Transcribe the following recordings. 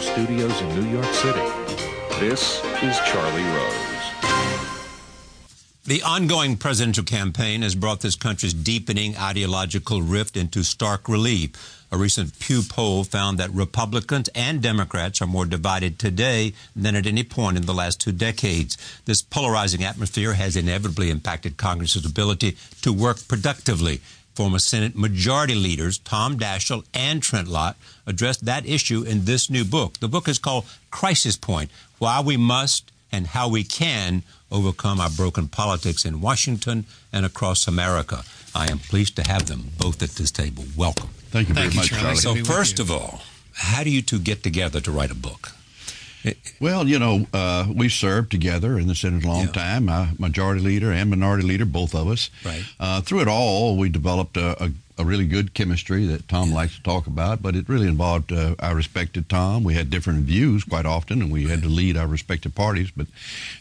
studios in New York City. This is Charlie Rose. The ongoing presidential campaign has brought this country's deepening ideological rift into stark relief. A recent Pew poll found that Republicans and Democrats are more divided today than at any point in the last two decades. This polarizing atmosphere has inevitably impacted Congress's ability to work productively. Former Senate Majority Leaders Tom Daschle and Trent Lott addressed that issue in this new book. The book is called Crisis Point Why We Must and How We Can Overcome Our Broken Politics in Washington and across America. I am pleased to have them both at this table. Welcome. Thank you very Thank you, much, Charlie. Charlie. So, first of all, how do you two get together to write a book? Well, you know, uh, we served together in the Senate a long Yeah. time. Uh, majority leader and minority leader, both of us. Right. Uh, through it all, we developed a, a, a really good chemistry that Tom likes to talk about. But it really involved. Uh, I respected Tom. We had different views quite often, and we had to lead our respective parties. But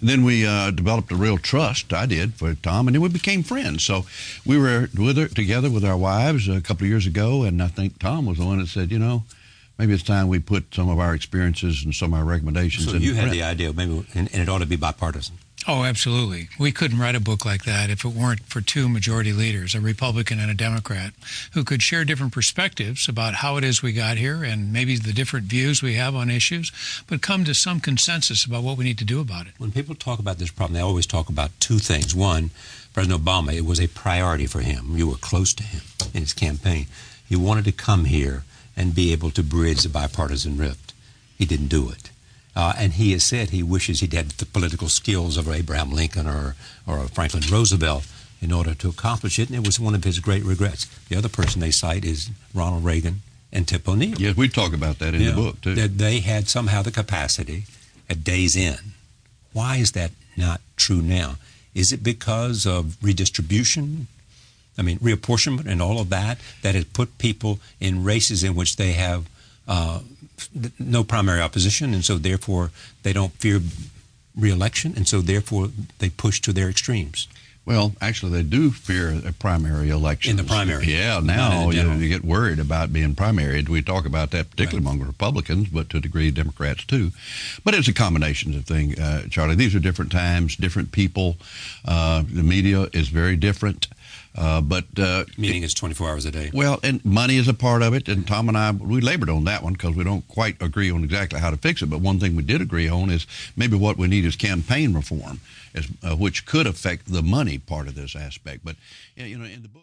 then we uh, developed a real trust. I did for Tom, and then we became friends. So we were with her, together with our wives a couple of years ago, and I think Tom was the one that said, you know. Maybe it's time we put some of our experiences and some of our recommendations. So, in you had the idea, maybe, and, and it ought to be bipartisan. Oh, absolutely. We couldn't write a book like that if it weren't for two majority leaders, a Republican and a Democrat, who could share different perspectives about how it is we got here and maybe the different views we have on issues, but come to some consensus about what we need to do about it. When people talk about this problem, they always talk about two things. One, President Obama, it was a priority for him. You were close to him in his campaign. He wanted to come here and be able to bridge the bipartisan rift. He didn't do it. Uh, and he has said he wishes he'd had the political skills of Abraham Lincoln or, or Franklin Roosevelt in order to accomplish it, and it was one of his great regrets. The other person they cite is Ronald Reagan and Tip O'Neill. Yes, we talk about that in You the know, book too. That they had somehow the capacity at day's end. Why is that not true now? Is it because of redistribution? I mean, reapportionment and all of that that has put people in races in which they have uh, no primary opposition, and so therefore they don't fear reelection, and so therefore they push to their extremes. well, actually, they do fear a primary election. In the primary. Yeah, now you, general. you get worried about being primaried. We talk about that particularly among Republicans, but to a degree, Democrats too. But it's a combination of things, uh, Charlie. These are different times, different people. Uh, the media is very different. Uh, but uh, Meaning it's 24 hours a day. Well, and money is a part of it. And Tom and I, we labored on that one because we don't quite agree on exactly how to fix it. But one thing we did agree on is maybe what we need is campaign reform, as, uh, which could affect the money part of this aspect. But, you know, in the book.